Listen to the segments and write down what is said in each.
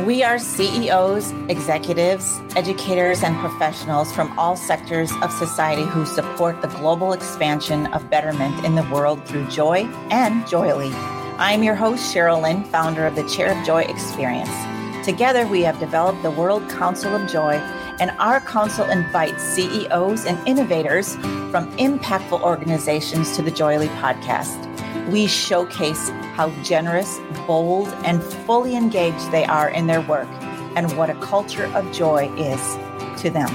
We are CEOs, executives, educators, and professionals from all sectors of society who support the global expansion of betterment in the world through joy and JOYELY. I'm your host, Sheryl Lynn, founder of the Chair of Joy Experience. Together, we have developed the World Council of Joy, and our council invites CEOs and innovators from impactful organizations to the JOYELY podcast. We showcase how generous, bold, and fully engaged they are in their work and what a culture of joy is to them.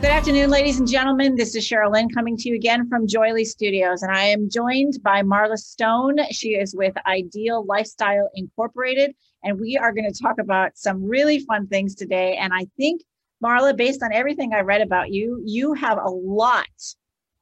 Good afternoon, ladies and gentlemen. This is Sheryl Lynn coming to you again from JOYELY Studios, and I am joined by Marla Stone. She is with Ideal Lifestyle Incorporated, and we are going to talk about some really fun things today. And I think, Marla, based on everything I read about you, you have a lot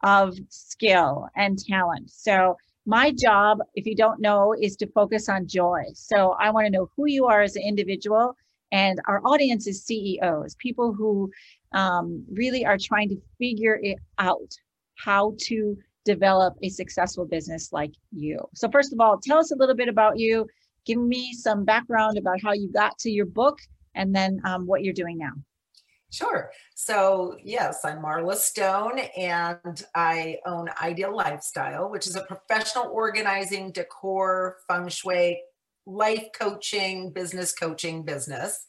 of skill and talent. So, my job, if you don't know, is to focus on joy. So, I want to know who you are as an individual. And our audience is CEOs, people who um, really are trying to figure it out how to develop a successful business like you. So, first of all, tell us a little bit about you. Give me some background about how you got to your book and then um, what you're doing now. Sure. So, yes, I'm Marla Stone and I own Ideal Lifestyle, which is a professional organizing, decor, feng shui, life coaching, business coaching business.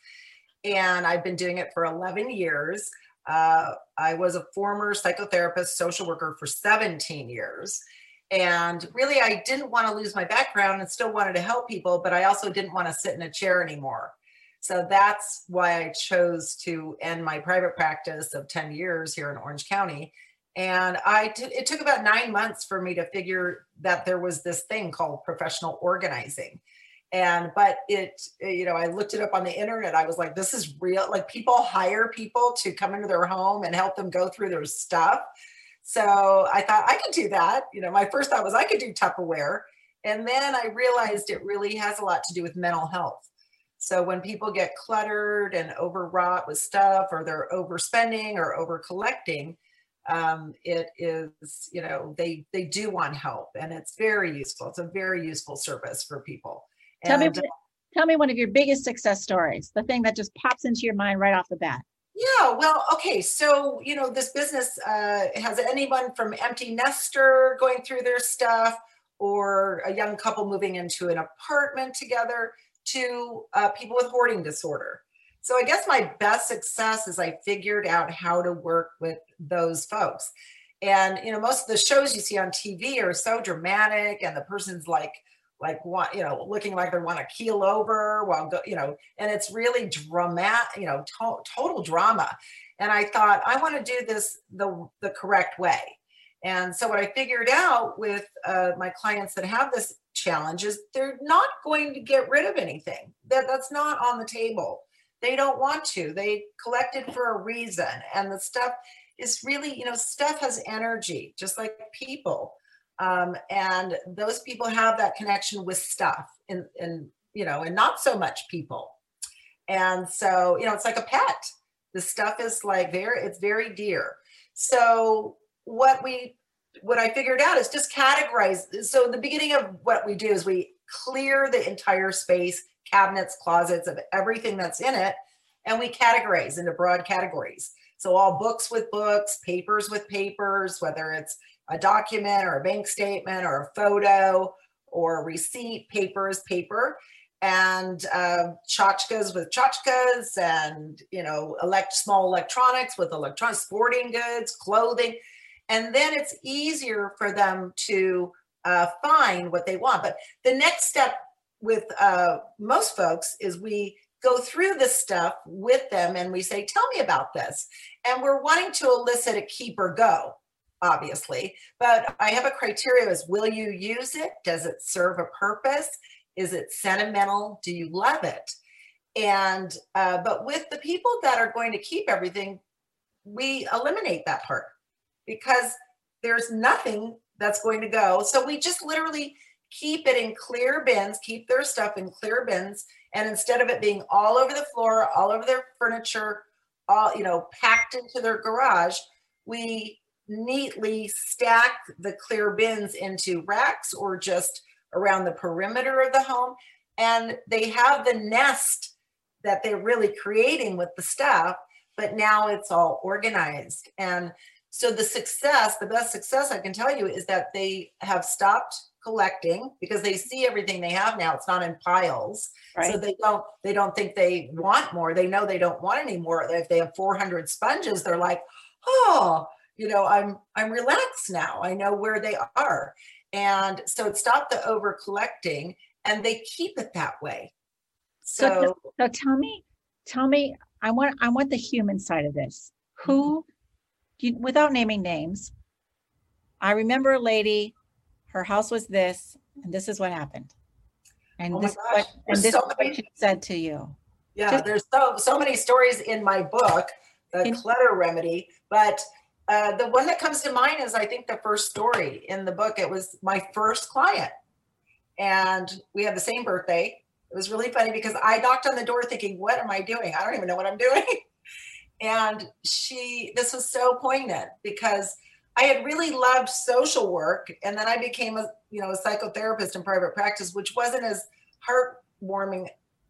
And I've been doing it for 11 years. Uh, I was a former psychotherapist, social worker for 17 years. And really, I didn't want to lose my background and still wanted to help people, but I also didn't want to sit in a chair anymore. So that's why I chose to end my private practice of 10 years here in Orange County. And I it took about nine months for me to figure that there was this thing called professional organizing. And, but it, you know, I looked it up on the internet. I was like, this is real. Like people hire people to come into their home and help them go through their stuff. So I thought I could do that. You know, my first thought was I could do Tupperware. And then I realized it really has a lot to do with mental health. So when people get cluttered and overwrought with stuff, or they're overspending or over collecting, um, it is you know they they do want help, and it's very useful. It's a very useful service for people. Tell and, me, tell me one of your biggest success stories. The thing that just pops into your mind right off the bat. Yeah, well, okay. So, you know, this business uh, has anyone from empty nester going through their stuff or a young couple moving into an apartment together to uh, people with hoarding disorder. So I guess my best success is I figured out how to work with those folks. And you know, most of the shows you see on TV are so dramatic, and the person's like, like want you know, looking like they want to keel over while go, you know, and it's really dramatic, you know, to- total drama. And I thought I want to do this the the correct way. And so what I figured out with uh, my clients that have this challenge is they're not going to get rid of anything. That that's not on the table. They don't want to. They collected for a reason, and the stuff is really, you know, stuff has energy, just like people. Um, and those people have that connection with stuff, and and you know, and not so much people. And so, you know, it's like a pet. The stuff is like very, it's very dear. So what we what I figured out is just categorize. So the beginning of what we do is we clear the entire space, cabinets, closets of everything that's in it, and we categorize into broad categories. So all books with books, papers with papers, whether it's a document or a bank statement or a photo or a receipt, papers, paper, and uh, with tchotchkes, and you know, elect small electronics with electronics, sporting goods, clothing and then it's easier for them to uh, find what they want. But the next step with uh, most folks is we go through this stuff with them and we say, Tell me about this. And we're wanting to elicit a keep or go, obviously. But I have a criteria is will you use it? Does it serve a purpose? Is it sentimental? Do you love it? And, uh, but with the people that are going to keep everything, we eliminate that part because there's nothing that's going to go. So we just literally keep it in clear bins, keep their stuff in clear bins. And instead of it being all over the floor, all over their furniture, all, you know, packed into their garage, we neatly stack the clear bins into racks or just around the perimeter of the home. and they have the nest that they're really creating with the stuff, but now it's all organized. And so the success, the best success I can tell you is that they have stopped collecting because they see everything they have now. It's not in piles. Right. So they don't they don't think they want more. They know they don't want any more. If they have 400 sponges, they're like, oh, you know, I'm I'm relaxed now. I know where they are. And so it stopped the over collecting and they keep it that way. So, so, so tell me, tell me, I want I want the human side of this. Who, without naming names, I remember a lady, her house was this, and this is what happened, and oh this what, and this so is what she said to you. Yeah, Just, there's so so many stories in my book, the in, clutter remedy, but uh, the one that comes to mind is I think the first story in the book. It was my first client, and we had the same birthday. It was really funny because I knocked on the door thinking, "What am I doing? I don't even know what I'm doing." and she, this was so poignant because I had really loved social work, and then I became a you know a psychotherapist in private practice, which wasn't as heartwarming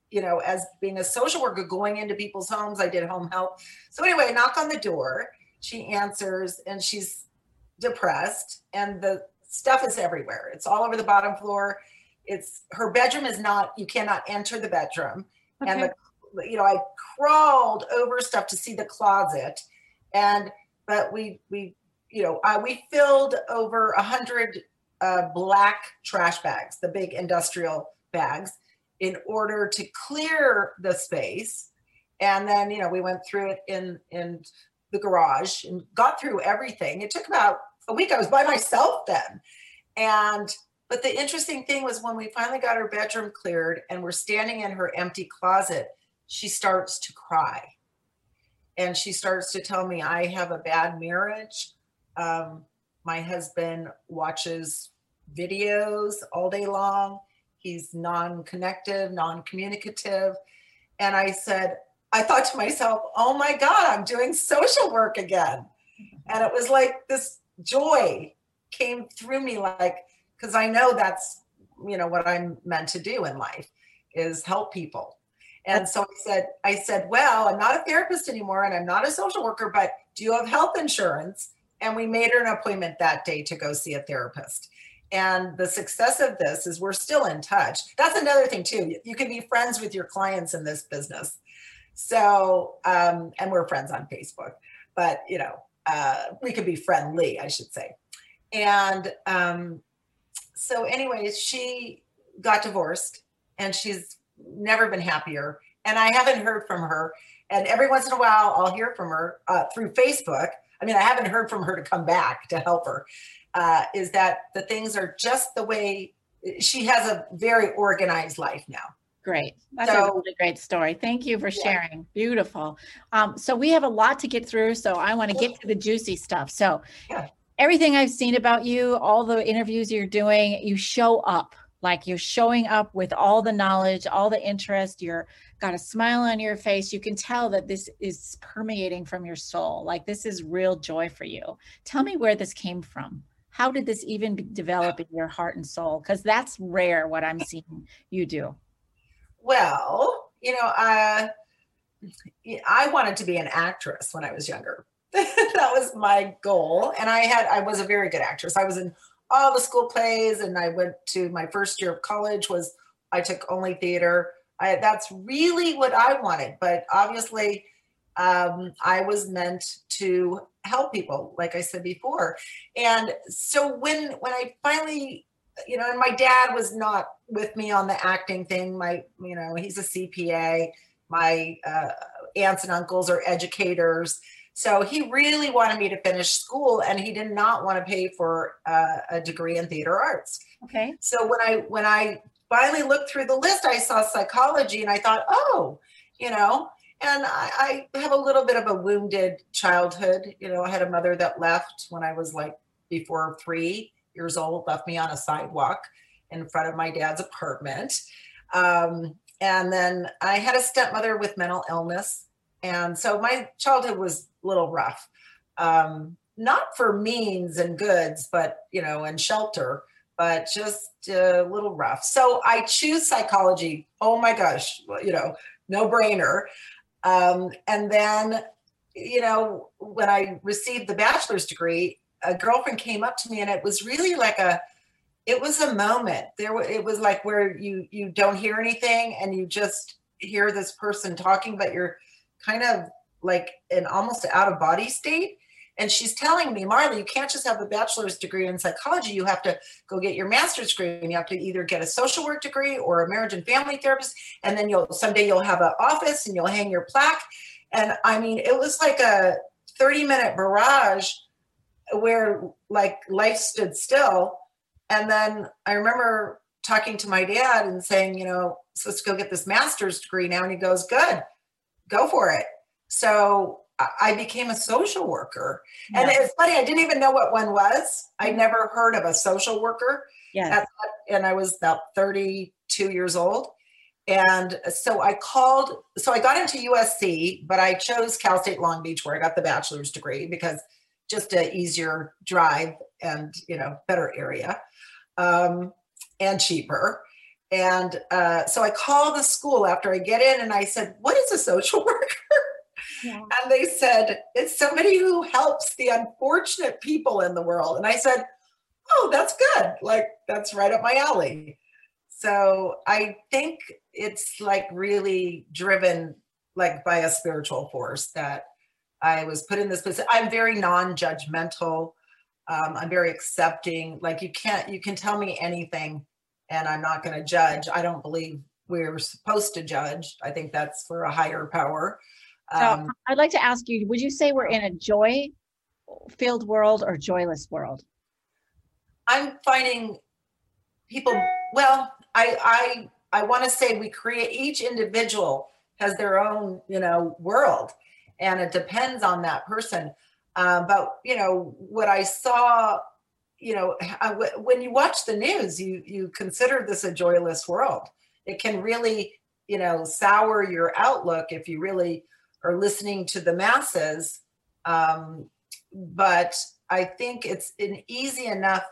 you know, as being a social worker going into people's homes. I did home help. So anyway, I knock on the door she answers and she's depressed and the stuff is everywhere. It's all over the bottom floor. It's her bedroom is not, you cannot enter the bedroom. Okay. And the, you know, I crawled over stuff to see the closet. And, but we, we, you know, uh, we filled over a hundred uh, black trash bags, the big industrial bags, in order to clear the space. And then, you know, we went through it in in the garage and got through everything. It took about a week. I was by myself then. And but the interesting thing was when we finally got her bedroom cleared and we're standing in her empty closet, she starts to cry. And she starts to tell me, I have a bad marriage. Um, my husband watches videos all day long. He's non connective, non communicative. And I said, I thought to myself, oh my God, I'm doing social work again. And it was like this joy came through me, like, because I know that's, you know, what I'm meant to do in life is help people. And so I said, I said, well, I'm not a therapist anymore and I'm not a social worker, but do you have health insurance? And we made her an appointment that day to go see a therapist. And the success of this is we're still in touch. That's another thing, too. You can be friends with your clients in this business. So, um, and we're friends on Facebook, but you know, uh, we could be friendly, I should say. And um, so, anyways, she got divorced and she's never been happier. And I haven't heard from her. And every once in a while, I'll hear from her uh, through Facebook. I mean, I haven't heard from her to come back to help her. Uh, is that the things are just the way she has a very organized life now. Great. That's so, a really great story. Thank you for sharing. Yeah. Beautiful. Um, so we have a lot to get through. So I want to get to the juicy stuff. So yeah. everything I've seen about you, all the interviews you're doing, you show up like you're showing up with all the knowledge, all the interest. You're got a smile on your face. You can tell that this is permeating from your soul. Like this is real joy for you. Tell me where this came from. How did this even develop in your heart and soul? Because that's rare what I'm seeing you do. Well, you know, uh, I wanted to be an actress when I was younger. that was my goal, and I had I was a very good actress. I was in all the school plays, and I went to my first year of college was I took only theater. I, that's really what I wanted, but obviously, um, I was meant to help people, like I said before. And so when when I finally you know, and my dad was not with me on the acting thing. My, you know, he's a CPA. My uh, aunts and uncles are educators. So he really wanted me to finish school and he did not want to pay for uh, a degree in theater arts. Okay. So when I when I finally looked through the list, I saw psychology and I thought, oh, you know, and I, I have a little bit of a wounded childhood. You know, I had a mother that left when I was like before three years old, left me on a sidewalk in front of my dad's apartment. Um, and then I had a stepmother with mental illness. And so my childhood was a little rough. Um, not for means and goods, but, you know, and shelter, but just a little rough. So I choose psychology. Oh my gosh, you know, no brainer. Um, and then, you know, when I received the bachelor's degree, a girlfriend came up to me and it was really like a, it was a moment there it was like where you you don't hear anything and you just hear this person talking but you're kind of like an almost out of body state. And she's telling me marla you can't just have a bachelor's degree in psychology. You have to go get your master's degree and you have to either get a social work degree or a marriage and family therapist. And then you'll someday you'll have an office and you'll hang your plaque. And i mean it was like a 30 minute barrage where like life stood still. And then I remember talking to my dad and saying, you know, to go get this master's degree now. And he goes, good, go for it. So I became a social worker. Yeah. And it's funny, I didn't even know what one was. I mm-hmm. never heard of a social worker. Yeah. And I was about 32 years old. And so I called, so I got into USC, but I chose Cal State Long Beach where I got the bachelor's degree because just an easier drive and, you know, better area um, and cheaper. And uh, so I called the school after I get in and I said, What is a social worker? Yeah. And they said, It's somebody who helps the unfortunate people in the world. And I said, Oh, that's good. Like, that's right up my alley. So I think it's like really driven like by a spiritual force that I was put in this position. I'm very non-judgmental um, i'm very accepting like you can't you can tell me anything and i'm not going to judge. I don't believe we're supposed to judge. I think that's for a higher power. Um, so i'd like to ask you would you say we're in a joy filled world or joyless world? I'm finding people well i i i want to say we create each individual has their own you know world and it depends on that person. Um, but you know what I saw, you know, when you watch the news, you you consider this a joyless world. It can really, you know, sour your outlook if you really are listening to the masses. Um, but I think it's an easy enough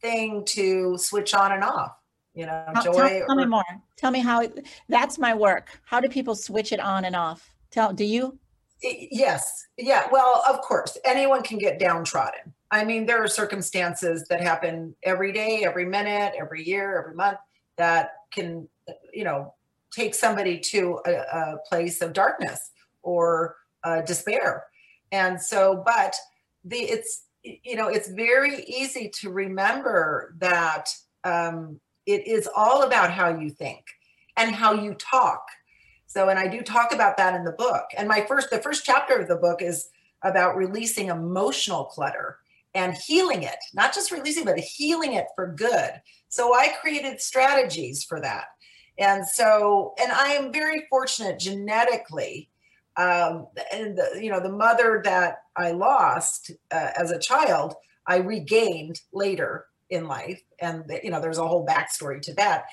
thing to switch on and off. You know, joy. Tell, tell or, me more. Tell me how. That's my work. How do people switch it on and off? Tell. Do you? Yes. Yeah. Well, of course, anyone can get downtrodden. I mean, there are circumstances that happen every day, every minute, every year, every month that can, you know, take somebody to a, a place of darkness or uh, despair. And so, but the it's you know it's very easy to remember that um, it is all about how you think and how you talk so, and I do talk about that in the book. And my first, the first chapter of the book is about releasing emotional clutter and healing it, not just releasing, but healing it for good. So I created strategies for that. And so, and I am very fortunate genetically. Um, and the, you know, the mother that I lost uh, as a child, I regained later in life. And, you know, there's a whole backstory to that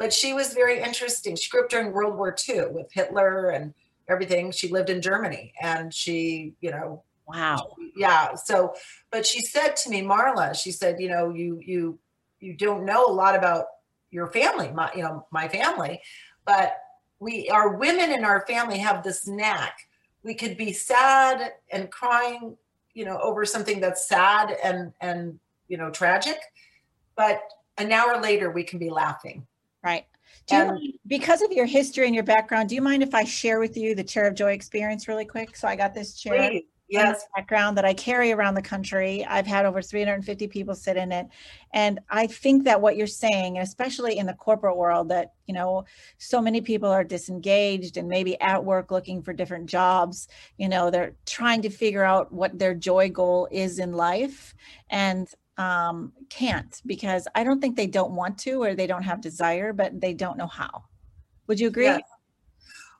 but she was very interesting. She grew up during World War II with Hitler and everything. She lived in Germany and she, you know, wow. Yeah. So, but she said to me, Marla, she said, you know, you, you, you don't know a lot about your family, my, you know, my family, but we, our women in our family have this knack. We could be sad and crying, you know, over something that's sad and, and, you know, tragic, but an hour later we can be laughing Right. Do you, mind, because of your history and your background, do you mind if I share with you the Chair of Joy experience really quick? So I got this chair. Please. Yes. background that I carry around the country. I've had over 350 people sit in it. And I think that what you're saying, especially in the corporate world, that, you know, so many people are disengaged and maybe at work looking for different jobs. You know, they're trying to figure out what their joy goal is in life. And um, can't because I don't think they don't want to or they don't have desire, but they don't know how. Would you agree? Yes.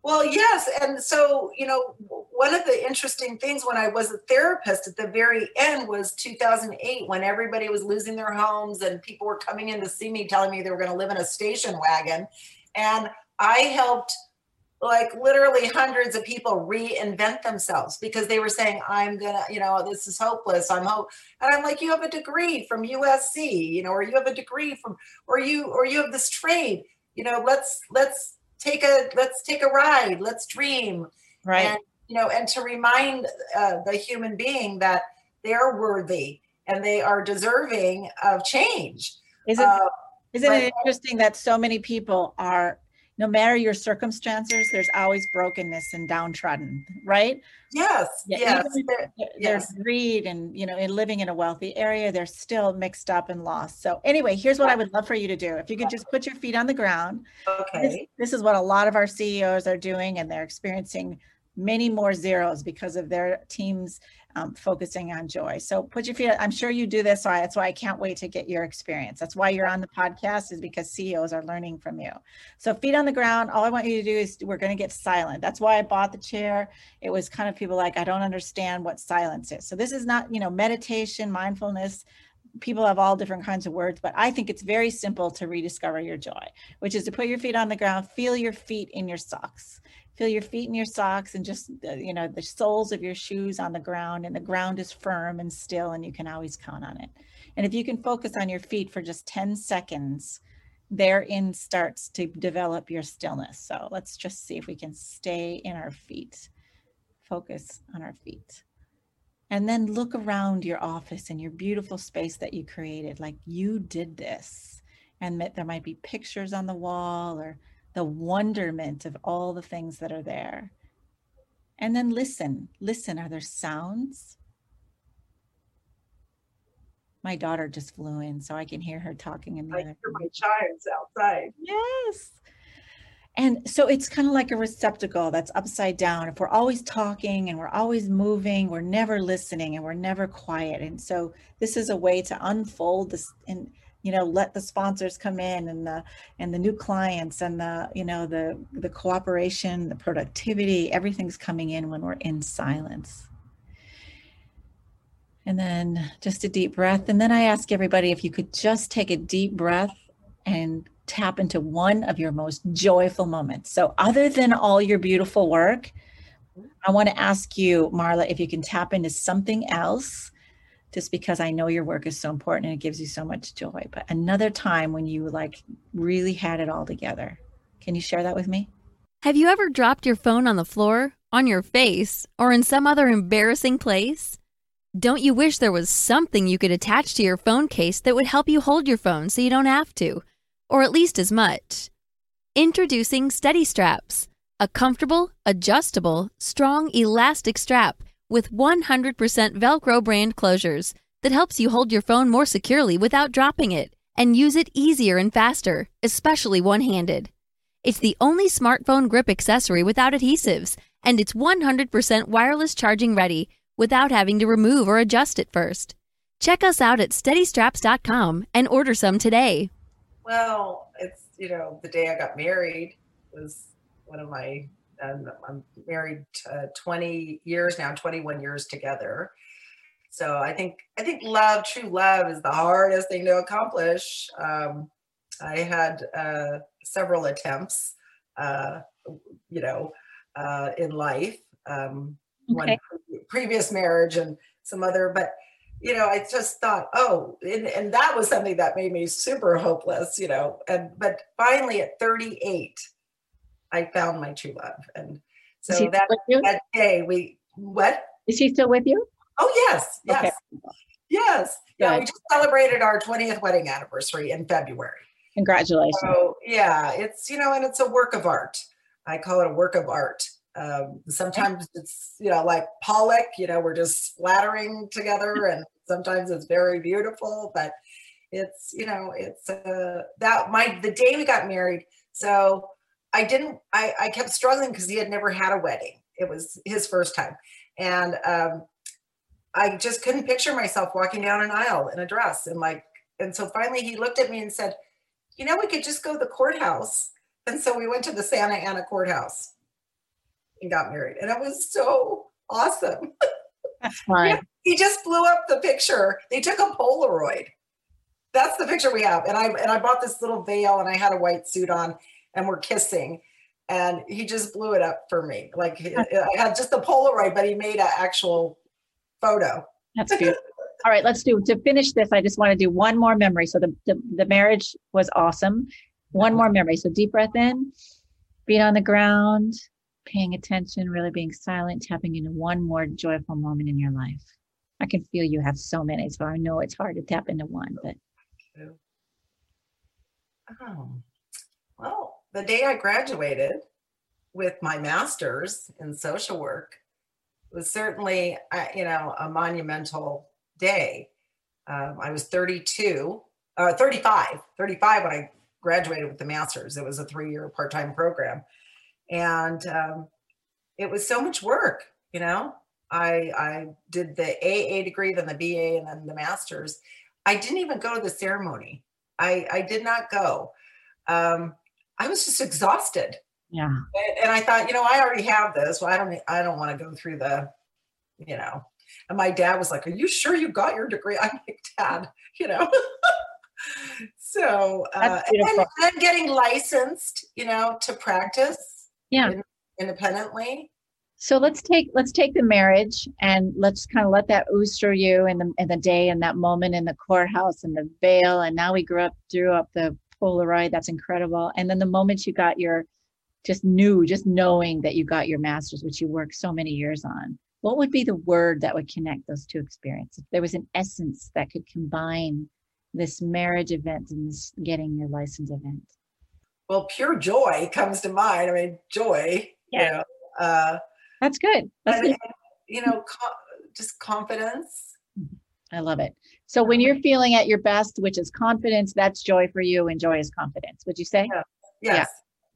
Well, yes. And so, you know, one of the interesting things when I was a therapist at the very end was 2008 when everybody was losing their homes and people were coming in to see me telling me they were going to live in a station wagon. And I helped like literally hundreds of people reinvent themselves because they were saying i'm gonna you know this is hopeless i'm hope and i'm like you have a degree from usc you know or you have a degree from or you or you have this trade you know let's let's take a let's take a ride let's dream. Right. And you know and to remind uh, the human being that they're worthy and they are deserving of change. Isn't, uh, isn't it interesting that so many people are no matter your circumstances, there's always brokenness and downtrodden, right? Yes. Yeah, yes. There, there's yes. greed and you know, in living in a wealthy area, they're still mixed up and lost. So anyway, here's what I would love for you to do. If you could just put your feet on the ground. Okay. This, this is what a lot of our CEOs are doing, and they're experiencing many more zeros because of their teams um, focusing on joy. So put your feet, I'm sure you do this. So I, that's why I can't wait to get your experience. That's why you're on the podcast is because CEOs are learning from you. So feet on the ground, all I want you to do is we're going to get silent. That's why I bought the chair. It was kind of people like, I don't understand what silence is. So this is not, you know, meditation, mindfulness, people have all different kinds of words, but I think it's very simple to rediscover your joy, which is to put your feet on the ground, feel your feet in your socks feel your feet in your socks and just uh, you know the soles of your shoes on the ground and the ground is firm and still and you can always count on it. And if you can focus on your feet for just 10 seconds therein starts to develop your stillness. So let's just see if we can stay in our feet. Focus on our feet. And then look around your office and your beautiful space that you created like you did this and that there might be pictures on the wall or the wonderment of all the things that are there. And then listen, listen. Are there sounds? My daughter just flew in, so I can hear her talking in the I other hear my chimes outside. Yes. And so it's kind of like a receptacle that's upside down. If we're always talking and we're always moving, we're never listening and we're never quiet. And so this is a way to unfold this and you know let the sponsors come in and the and the new clients and the you know the the cooperation the productivity everything's coming in when we're in silence. And then just a deep breath. And then i ask everybody if you could just take a deep breath and tap into one of your most joyful moments. So other than all your beautiful work i want to ask you marla if you can tap into something else just because I know your work is so important and it gives you so much joy. But another time when you like really had it all together. Can you share that with me? Have you ever dropped your phone on the floor, on your face, or in some other embarrassing place? Don't you wish there was something you could attach to your phone case that would help you hold your phone so you don't have to, or at least as much? Introducing Steady Straps, a comfortable, adjustable, strong, elastic strap with 100% Velcro brand closures that helps you hold your phone more securely without dropping it and use it easier and faster, especially one handed. It's the only smartphone grip accessory without adhesives, and it's 100% wireless charging ready without having to remove or adjust it first. Check us out at steadystraps.com and order some today. Well, it's, you know, the day I got married was one of my and I'm married uh, 20 years now, 21 years together. So I think I think love, true love, is the hardest thing to accomplish. Um, I had uh, several attempts, uh, you know, uh, in life. Um, okay. One previous marriage and some other, but you know, I just thought, oh, and, and that was something that made me super hopeless, you know. And but finally, at 38, I found my true love. And so that, that day we, what? Is she still with you? Oh, yes. Yes. Okay. Yes. Good. Yeah. We just celebrated our 20th wedding anniversary in February. Congratulations. So, yeah, it's, you know, and it's a work of art. I call it a work of art. Um, sometimes it's, you know, like Pollock, you know, we're just splattering together and sometimes it's very beautiful, but it's, you know, it's uh, that my, the day we got married. So I didn't, I, I kept struggling because he had never had a wedding. It was his first time. And um, I just couldn't picture myself walking down an aisle in a dress. And like, and so finally he looked at me and said, you know, we could just go to the courthouse. And so we went to the Santa Ana courthouse and got married. And it was so awesome. That's fine. he just blew up the picture. They took a Polaroid. That's the picture we have. And I and I bought this little veil and I had a white suit on and we're kissing. and he just blew it up for me. Like I had just a Polaroid, but he made an actual photo. That's beautiful. All right, let's do to finish this. I just want to do one more memory. So the, the, the marriage was awesome. One more memory. So deep breath in, feet on the ground, paying attention, really being silent, tapping into one more joyful moment in your life. I can feel you have so many, so I know it's hard to tap into one, but oh, well, the day I graduated with my master's in social work was certainly, uh, you know, a monumental day. Um, I was 32, uh, 35, 35 when I graduated with the master's. It was a three-year part-time program, and um, it was so much work. You know, I I did the AA degree, then the BA, and then the master's. I didn't even go to the ceremony. I I did not go. Um, I was just exhausted. Yeah. And, and I thought, you know, I already have this. Well, I don't I don't want to go through the, you know. And my dad was like, "Are you sure you got your degree?" I'm like, "Dad, you know." so uh, and then getting licensed, you know, to practice. Yeah. In, independently. So let's take let's take the marriage and let's kind of let that ooze through you in the in the day and that moment in the courthouse and the veil and now we grew up drew up the Polaroid. That's incredible. And then the moment you got your just knew, just knowing that you got your master's, which you worked so many years on, what would be the word that would connect those two experiences? If there was an essence that could combine this marriage event and this getting your license event. Well, pure joy comes to mind. I mean, joy. Yeah. You know, uh, That's good. That's and, good. You know, just confidence. I love it. So when you're feeling at your best, which is confidence, that's joy for you, and joy is confidence. Would you say? Yeah. Yes. Yeah,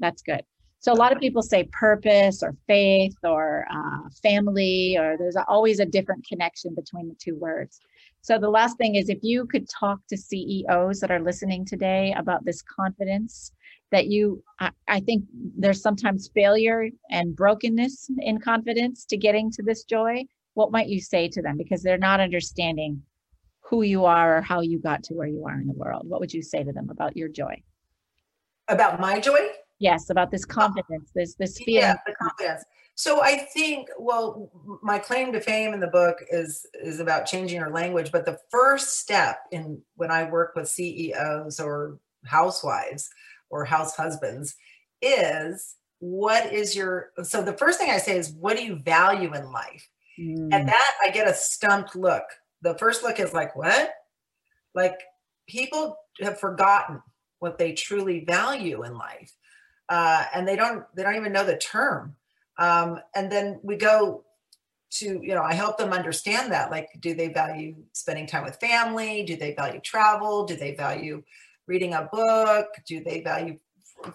that's good. So a lot of people say purpose or faith or uh, family, or there's always a different connection between the two words. So the last thing is if you could talk to CEOs that are listening today about this confidence that you, I, I think there's sometimes failure and brokenness in confidence to getting to this joy. What might you say to them? Because they're not understanding who you are or how you got to where you are in the world. What would you say to them about your joy? About my joy? Yes, about this confidence, this this feeling. Yeah, the confidence. So I think, well, my claim to fame in the book is is about changing our language. But the first step in when I work with CEOs or housewives or house husbands is what is your so the first thing I say is what do you value in life? Mm. And that I get a stumped look. The first look is like, what? Like people have forgotten what they truly value in life uh, and they don't they don't even know the term. Um, and then we go to you know i help them understand that like do they value spending time with family? Do they value travel? Do they value reading a book? Do they value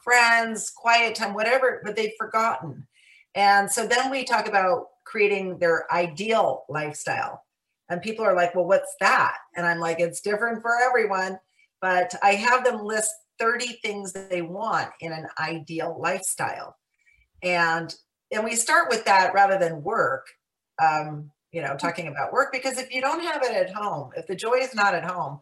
friends quiet time whatever but they've forgotten. And so then we talk about creating their ideal lifestyle and people are like well what's that and i'm like it's different for everyone but i have them list 30 things that they want in an ideal lifestyle. And and we start with that rather than work. Um, you know, talking about work because if you don't have it at home, if the joy is not at home,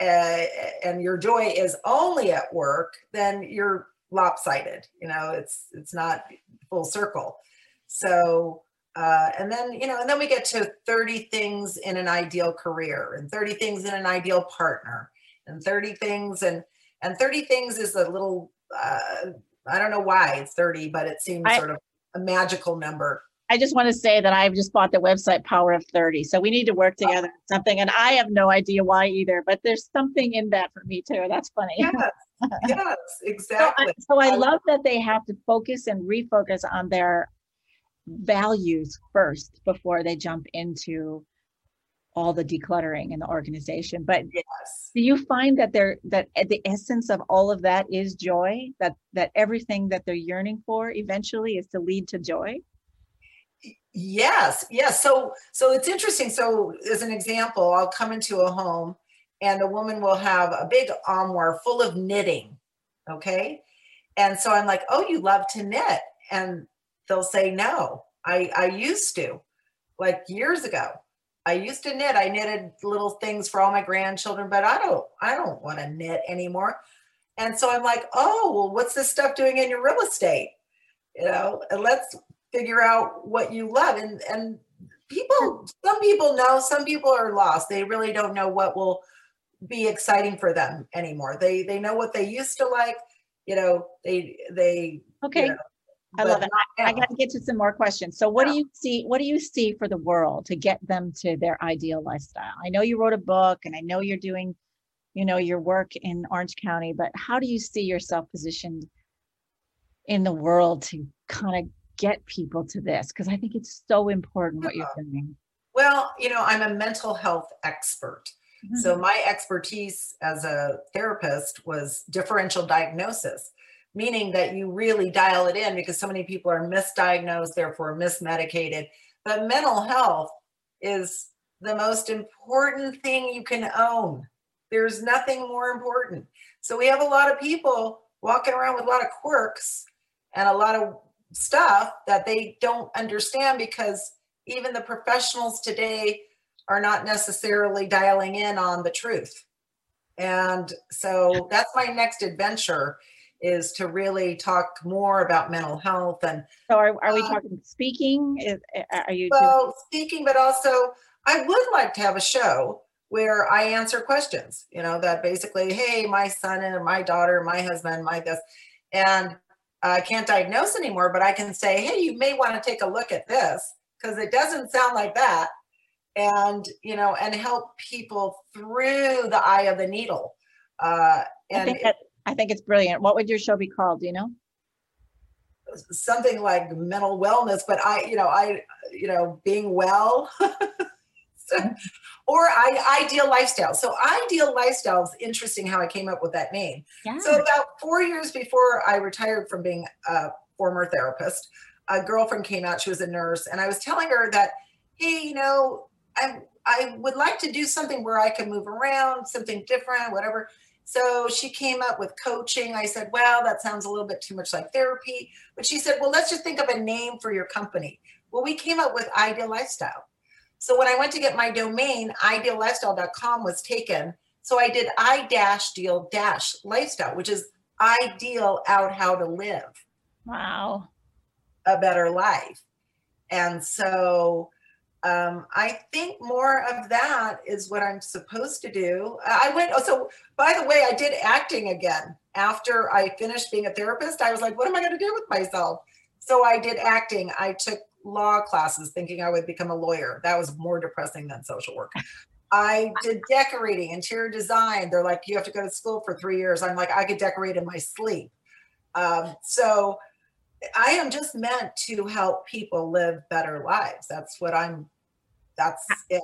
uh, and your joy is only at work, then you're lopsided. You know, it's it's not full circle. So uh, and then you know, and then we get to 30 things in an ideal career, and 30 things in an ideal partner, and 30 things, and and 30 things is a little uh, i don't know why it's 30 but it seems I, sort of a magical number. I just want to say that i've just bought the website power of 30 so we need to work together oh. something and i have no idea why either but there's something in that for me too that's funny. Yes, yes exactly. so, I, so I love that they have to focus and refocus on their values first before they jump into all the decluttering in the organization. But yes. do you find that there that the essence of all of that is joy? That that everything that they're yearning for eventually is to lead to joy? Yes yes. So so it's interesting. So as an example i'll come into a home and a woman will have a big armoire full of knitting okay? And so i'm like oh you love to knit. And they'll say no i i used to like years ago I used to knit. I knitted little things for all my grandchildren, but I don't I don't want to knit anymore. And so I'm like, "Oh, well what's this stuff doing in your real estate?" you know, and let's figure out what you love. And and people, some people know, some people are lost. They really don't know what will be exciting for them anymore. They they know what they used to like, you know, they they okay. You know, I love it. I, got to get to some more questions. So, what yeah. do you see? What do you see for the world to get them to their ideal lifestyle? I know you wrote a book, and I know you're doing, you know, your work in Orange County. But how do you see yourself positioned in the world to kind of get people to this? Because I think it's so important what you're doing. Well, you know, I'm a mental health expert. Mm-hmm. So my expertise as a therapist was differential diagnosis meaning that you really dial it in because so many people are misdiagnosed, therefore mismedicated. But mental health is the most important thing you can own. There's nothing more important. So we have a lot of people walking around with a lot of quirks and a lot of stuff that they don't understand because even the professionals today are not necessarily dialing in on the truth. And so that's my next adventure is to really talk more about mental health and so are, are we um, talking speaking? Is, are you well doing- speaking but also i would like to have a show where i answer questions you know that basically hey my son and my daughter my husband my this and i can't diagnose anymore but i can say hey you may want to take a look at this because it doesn't sound like that and you know and help people through the eye of the needle uh, and I think that I think it's brilliant. What would your show be called? Do you know? Something like mental wellness, but I, you know, I, you know, being well. or I, ideal lifestyle. So ideal lifestyle is interesting how I came up with that name. Yeah. So about four years before I retired from being a former therapist, a girlfriend came out. She was a nurse, and I was telling her that, hey, you know, I I would like to do something where I can move around, something different, whatever. So she came up with coaching. I said, well, that sounds a little bit too much like therapy. But she said, well, let's just think of a name for your company. Well, we came up with Ideal Lifestyle. So when I went to get my domain, ideallifestyle.com was taken. So I did I dash deal dash lifestyle, which is ideal out how to live. Wow. A better life. And so um, I think more of that is what I'm supposed to do. I went, oh, so by the way, I did acting again after I finished being a therapist. I was like, what am I going to do with myself? So I did acting. I took law classes thinking I would become a lawyer. That was more depressing than social work. I did decorating, interior design. They're like, you have to go to school for three years. I'm like, I could decorate in my sleep. Um, so I am just meant to help people live better lives. That's what I'm that's it.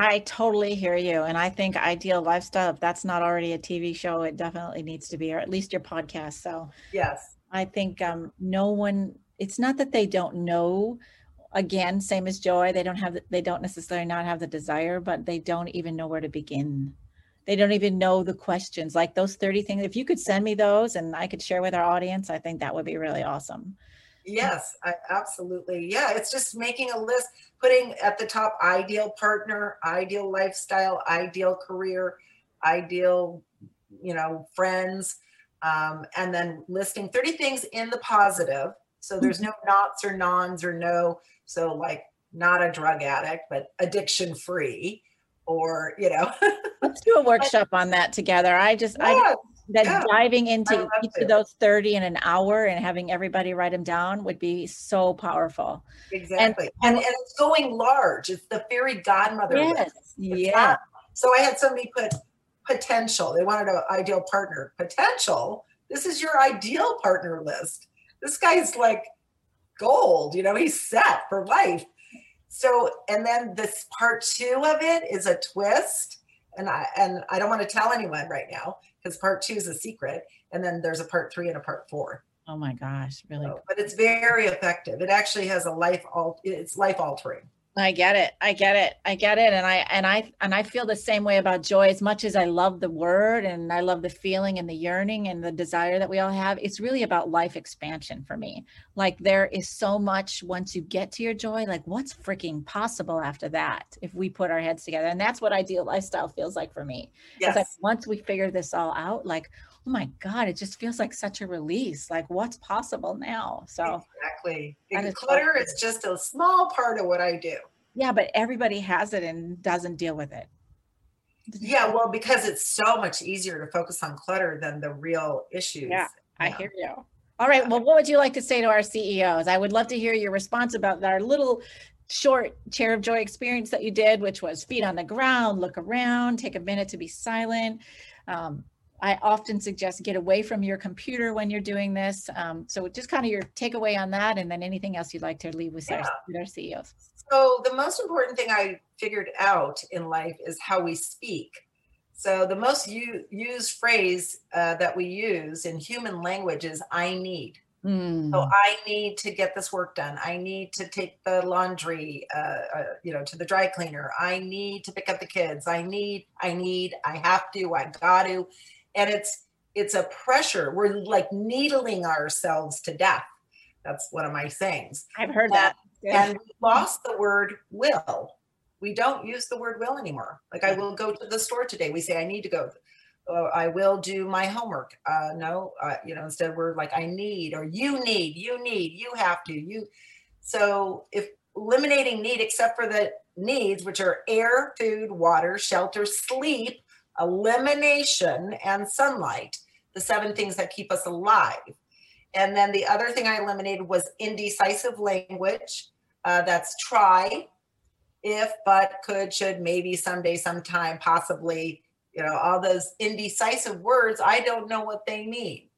I totally hear you. And I think Ideal Lifestyle, if that's not already a TV show, it definitely needs to be, or at least your podcast. So, yes, I think um, no one, it's not that they don't know. Again, same as joy, they don't have, they don't necessarily not have the desire, but they don't even know where to begin. They don't even know the questions like those 30 things. If you could send me those and I could share with our audience, I think that would be really awesome. Yes, I, absolutely. Yeah, it's just making a list, putting at the top ideal partner, ideal lifestyle, ideal career, ideal, you know, friends, um, and then listing 30 things in the positive. So there's no nots or nons or no. So like not a drug addict, but addiction free, or you know. Let's do a workshop on that together. I just yeah. I that yeah, diving into each of those 30 in an hour and having everybody write them down would be so powerful. Exactly. And, and, and it's going large. It's the fairy godmother. Yes. Yeah. So I had somebody put potential. They wanted an ideal partner. Potential. This is your ideal partner list. This guy's like gold, you know, he's set for life. So, and then this part two of it is a twist. And I and I don't want to tell anyone right now because part two is a secret, and then there's a part three and a part four. Oh my gosh, really? So, but it's very effective. It actually has a life all. It's life altering. I get it. I get it. I get it. And I and I and I feel the same way about joy as much as I love the word and I love the feeling and the yearning and the desire that we all have. It's really about life expansion for me. Like there is so much once you get to your joy, like what's freaking possible after that if we put our heads together. And that's what ideal lifestyle feels like for me. Yes. It's like once we figure this all out, like oh my God, it just feels like such a release. Like what's possible now? So exactly. Is Clutter is just a small part of what I do. yeah, but everybody has it and doesn't deal with it. Yeah, well, because it's so much easier to focus on clutter than the real issues. Yeah, I hear you. All right. Well, what would you like to say to our CEOs? I would love to hear your response about our little short chair of joy experience that you did, which was feet on the ground, look around, take a minute to be silent. Um, I often suggest get away from your computer when you're doing this. Um, so just kind of your takeaway on that, and then anything else you'd like to leave with, our, Yeah. with our CEOs. So the most important thing I figured out in life is how we speak. So the most u- used phrase uh, that we use in human language is "I need." Mm, So I need to get this work done. I need to take the laundry, uh, uh, you know, to the dry cleaner. I need to pick up the kids. I need, I need, I have to, I got to, and it's it's a pressure. We're like needling ourselves to death. That's one of my sayings. I've heard that. And we lost the word will. We don't use the word will anymore. Like I will go to the store today. We say I need to go. Uh, I will do my homework. Uh, no, uh, you know, instead we're like I need or you need, you need, you have to, you. So if eliminating need, except for the needs, which are air, food, water, shelter, sleep, elimination, and sunlight, the seven things that keep us alive. And then the other thing I eliminated was indecisive language. Uh, that's try, if, but, could, should, maybe, someday, sometime, possibly, you know, all those indecisive words, I don't know what they mean.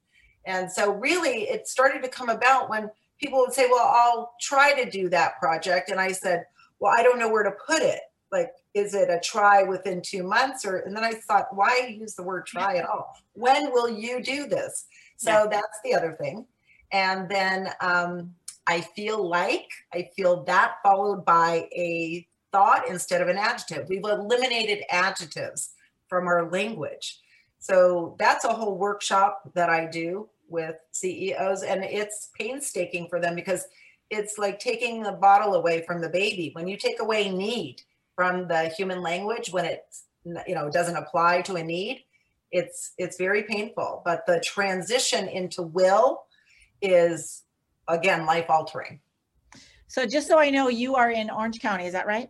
And so, really, it started to come about when people would say, Well, I'll try to do that project. And I said, Well, I don't know where to put it. Like, is it a try within two months? Or, and then I thought, Why use the word try at all? When will you do this? So, that's the other thing. And then um, I feel like, I feel that followed by a thought instead of an adjective. We've eliminated adjectives from our language. So that's a whole workshop that I do with CEOs, and it's painstaking for them because it's like taking the bottle away from the baby. When you take away need from the human language, when it you know doesn't apply to a need, it's it's very painful. But the transition into will is again life altering. So just so I know, you are in Orange County, is that right?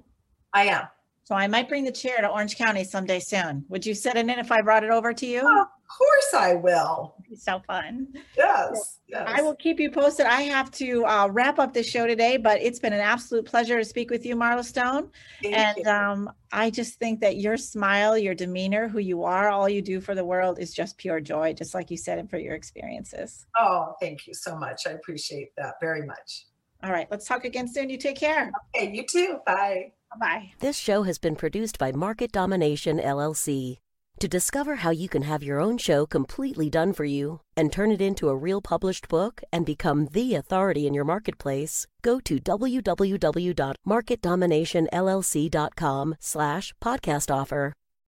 I am. So I might bring the chair to Orange County someday soon. Would you sit in it if I brought it over to you? Of course I will. Be so fun. Yes. yes. I will keep you posted. I have to uh, wrap up the show today, but it's been an absolute pleasure to speak with you, Marla Stone. Thank and you. um, I just think that your smile, your demeanor, who you are, all you do for the world is just pure joy, just like you said, and for your experiences. Oh, thank you so much. I appreciate that very much. All right, let's talk again soon. You take care. Okay, you too. Bye. Bye. This show has been produced by Market Domination LLC. To discover how you can have your own show completely done for you and turn it into a real published book and become the authority in your marketplace, go to www.marketdominationllc.com slash podcast offer.